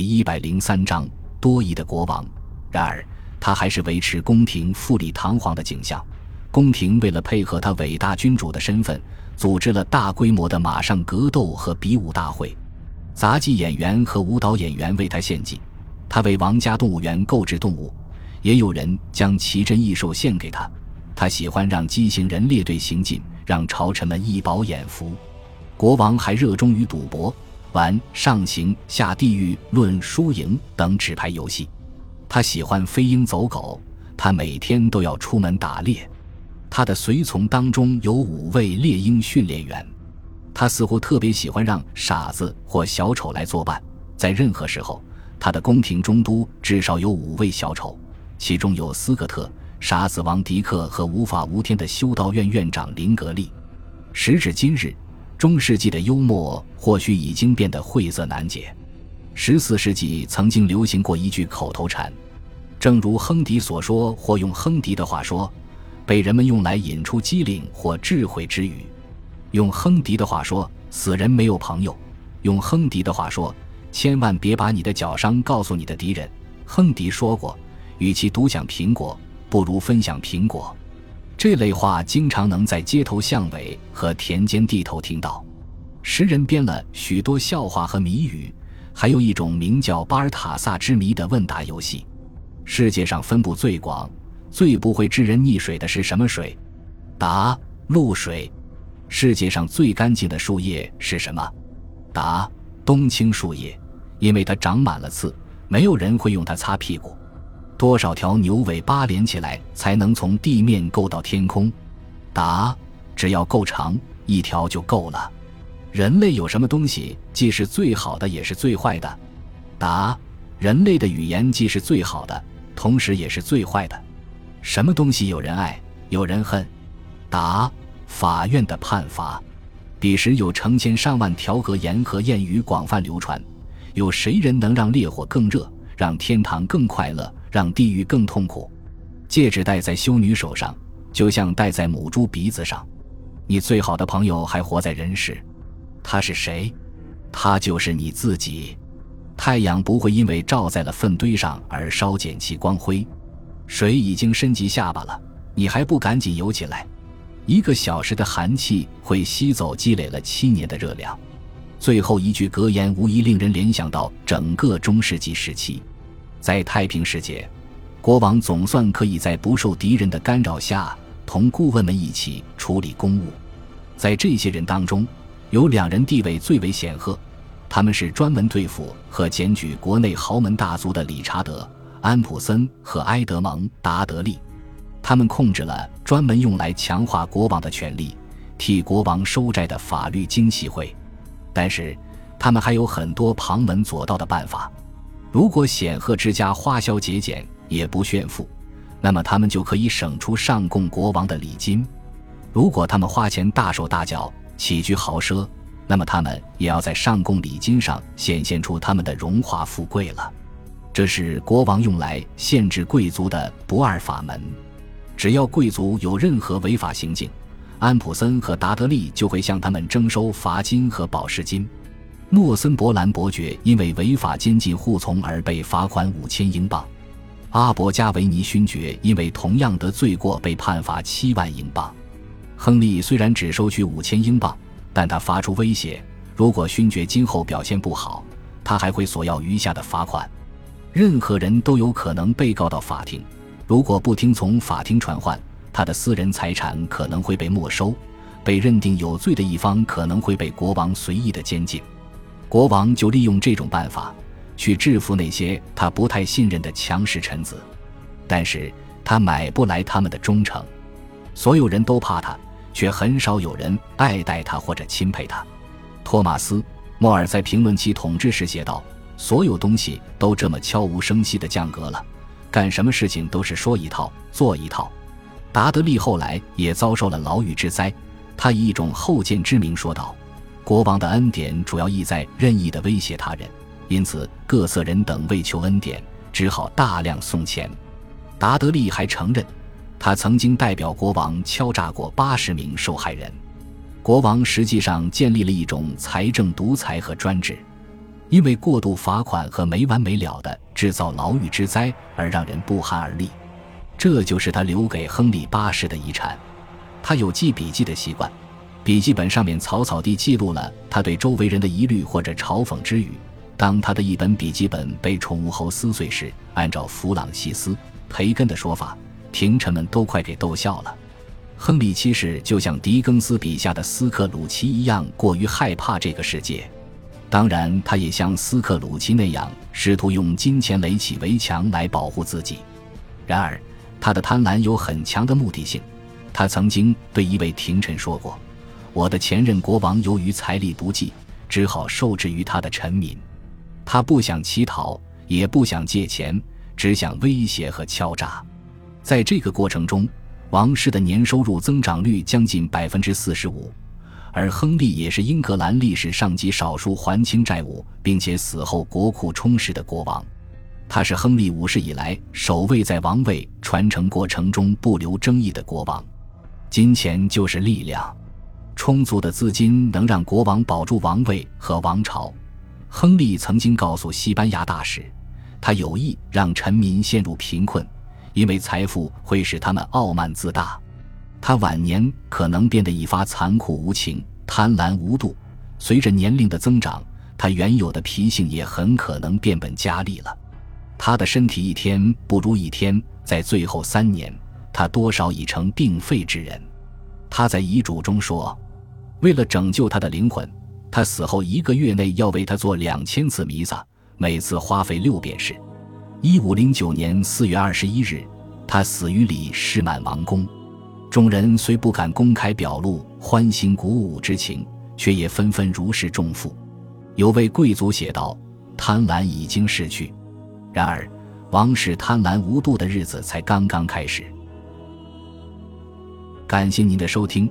第一百零三章多疑的国王。然而，他还是维持宫廷富丽堂皇的景象。宫廷为了配合他伟大君主的身份，组织了大规模的马上格斗和比武大会，杂技演员和舞蹈演员为他献祭，他为王家动物园购置动物，也有人将奇珍异兽献给他。他喜欢让畸形人列队行进，让朝臣们一饱眼福。国王还热衷于赌博。玩上行下地狱、论输赢等纸牌游戏，他喜欢飞鹰走狗，他每天都要出门打猎。他的随从当中有五位猎鹰训练员，他似乎特别喜欢让傻子或小丑来作伴。在任何时候，他的宫廷中都至少有五位小丑，其中有斯科特、傻子王迪克和无法无天的修道院院长林格利。时至今日。中世纪的幽默或许已经变得晦涩难解。十四世纪曾经流行过一句口头禅，正如亨迪所说，或用亨迪的话说，被人们用来引出机灵或智慧之语。用亨迪的话说，死人没有朋友；用亨迪的话说，千万别把你的脚伤告诉你的敌人。亨迪说过，与其独享苹果，不如分享苹果。这类话经常能在街头巷尾和田间地头听到。诗人编了许多笑话和谜语，还有一种名叫巴尔塔萨之谜的问答游戏。世界上分布最广、最不会致人溺水的是什么水？答：露水。世界上最干净的树叶是什么？答：冬青树叶，因为它长满了刺，没有人会用它擦屁股。多少条牛尾巴连起来才能从地面够到天空？答：只要够长，一条就够了。人类有什么东西既是最好的也是最坏的？答：人类的语言既是最好的，同时也是最坏的。什么东西有人爱，有人恨？答：法院的判罚。彼时有成千上万条格言和谚语广泛流传。有谁人能让烈火更热，让天堂更快乐？让地狱更痛苦。戒指戴在修女手上，就像戴在母猪鼻子上。你最好的朋友还活在人世，他是谁？他就是你自己。太阳不会因为照在了粪堆上而稍减其光辉。水已经深及下巴了，你还不赶紧游起来？一个小时的寒气会吸走积累了七年的热量。最后一句格言无疑令人联想到整个中世纪时期。在太平世界，国王总算可以在不受敌人的干扰下，同顾问们一起处理公务。在这些人当中，有两人地位最为显赫，他们是专门对付和检举国内豪门大族的理查德·安普森和埃德蒙·达德利。他们控制了专门用来强化国王的权力、替国王收债的法律精细会。但是，他们还有很多旁门左道的办法。如果显赫之家花销节俭，也不炫富，那么他们就可以省出上贡国王的礼金；如果他们花钱大手大脚，起居豪奢，那么他们也要在上贡礼金上显现出他们的荣华富贵了。这是国王用来限制贵族的不二法门。只要贵族有任何违法行径，安普森和达德利就会向他们征收罚金和保释金。诺森伯兰伯爵因为违法监禁护从而被罚款五千英镑，阿伯加维尼勋爵因为同样的罪过被判罚七万英镑。亨利虽然只收取五千英镑，但他发出威胁：如果勋爵今后表现不好，他还会索要余下的罚款。任何人都有可能被告到法庭，如果不听从法庭传唤，他的私人财产可能会被没收，被认定有罪的一方可能会被国王随意的监禁。国王就利用这种办法，去制服那些他不太信任的强势臣子，但是他买不来他们的忠诚。所有人都怕他，却很少有人爱戴他或者钦佩他。托马斯·莫尔在评论其统治时写道：“所有东西都这么悄无声息的降格了，干什么事情都是说一套做一套。”达德利后来也遭受了牢狱之灾，他以一种后见之明说道。国王的恩典主要意在任意的威胁他人，因此各色人等为求恩典，只好大量送钱。达德利还承认，他曾经代表国王敲诈过八十名受害人。国王实际上建立了一种财政独裁和专制。因为过度罚款和没完没了的制造牢狱之灾而让人不寒而栗。这就是他留给亨利八世的遗产。他有记笔记的习惯，笔记本上面草草地记录了他对周围人的疑虑或者嘲讽之语。当他的一本笔记本被宠物猴撕碎时，按照弗朗西斯·培根的说法，廷臣们都快给逗笑了。亨利七世就像狄更斯笔下的斯克鲁奇一样，过于害怕这个世界。当然，他也像斯克鲁奇那样，试图用金钱垒起围墙来保护自己。然而，他的贪婪有很强的目的性。他曾经对一位廷臣说过：“我的前任国王由于财力不济，只好受制于他的臣民。他不想乞讨，也不想借钱，只想威胁和敲诈。在这个过程中。”王室的年收入增长率将近百分之四十五，而亨利也是英格兰历史上极少数还清债务并且死后国库充实的国王。他是亨利五世以来首位在王位传承过程中不留争议的国王。金钱就是力量，充足的资金能让国王保住王位和王朝。亨利曾经告诉西班牙大使，他有意让臣民陷入贫困。因为财富会使他们傲慢自大，他晚年可能变得一发残酷无情、贪婪无度。随着年龄的增长，他原有的脾性也很可能变本加厉了。他的身体一天不如一天，在最后三年，他多少已成病废之人。他在遗嘱中说：“为了拯救他的灵魂，他死后一个月内要为他做两千次弥撒，每次花费六便士。”一五零九年四月二十一日，他死于里士满王宫。众人虽不敢公开表露欢欣鼓舞之情，却也纷纷如释重负。有位贵族写道：“贪婪已经逝去，然而王室贪婪无度的日子才刚刚开始。”感谢您的收听，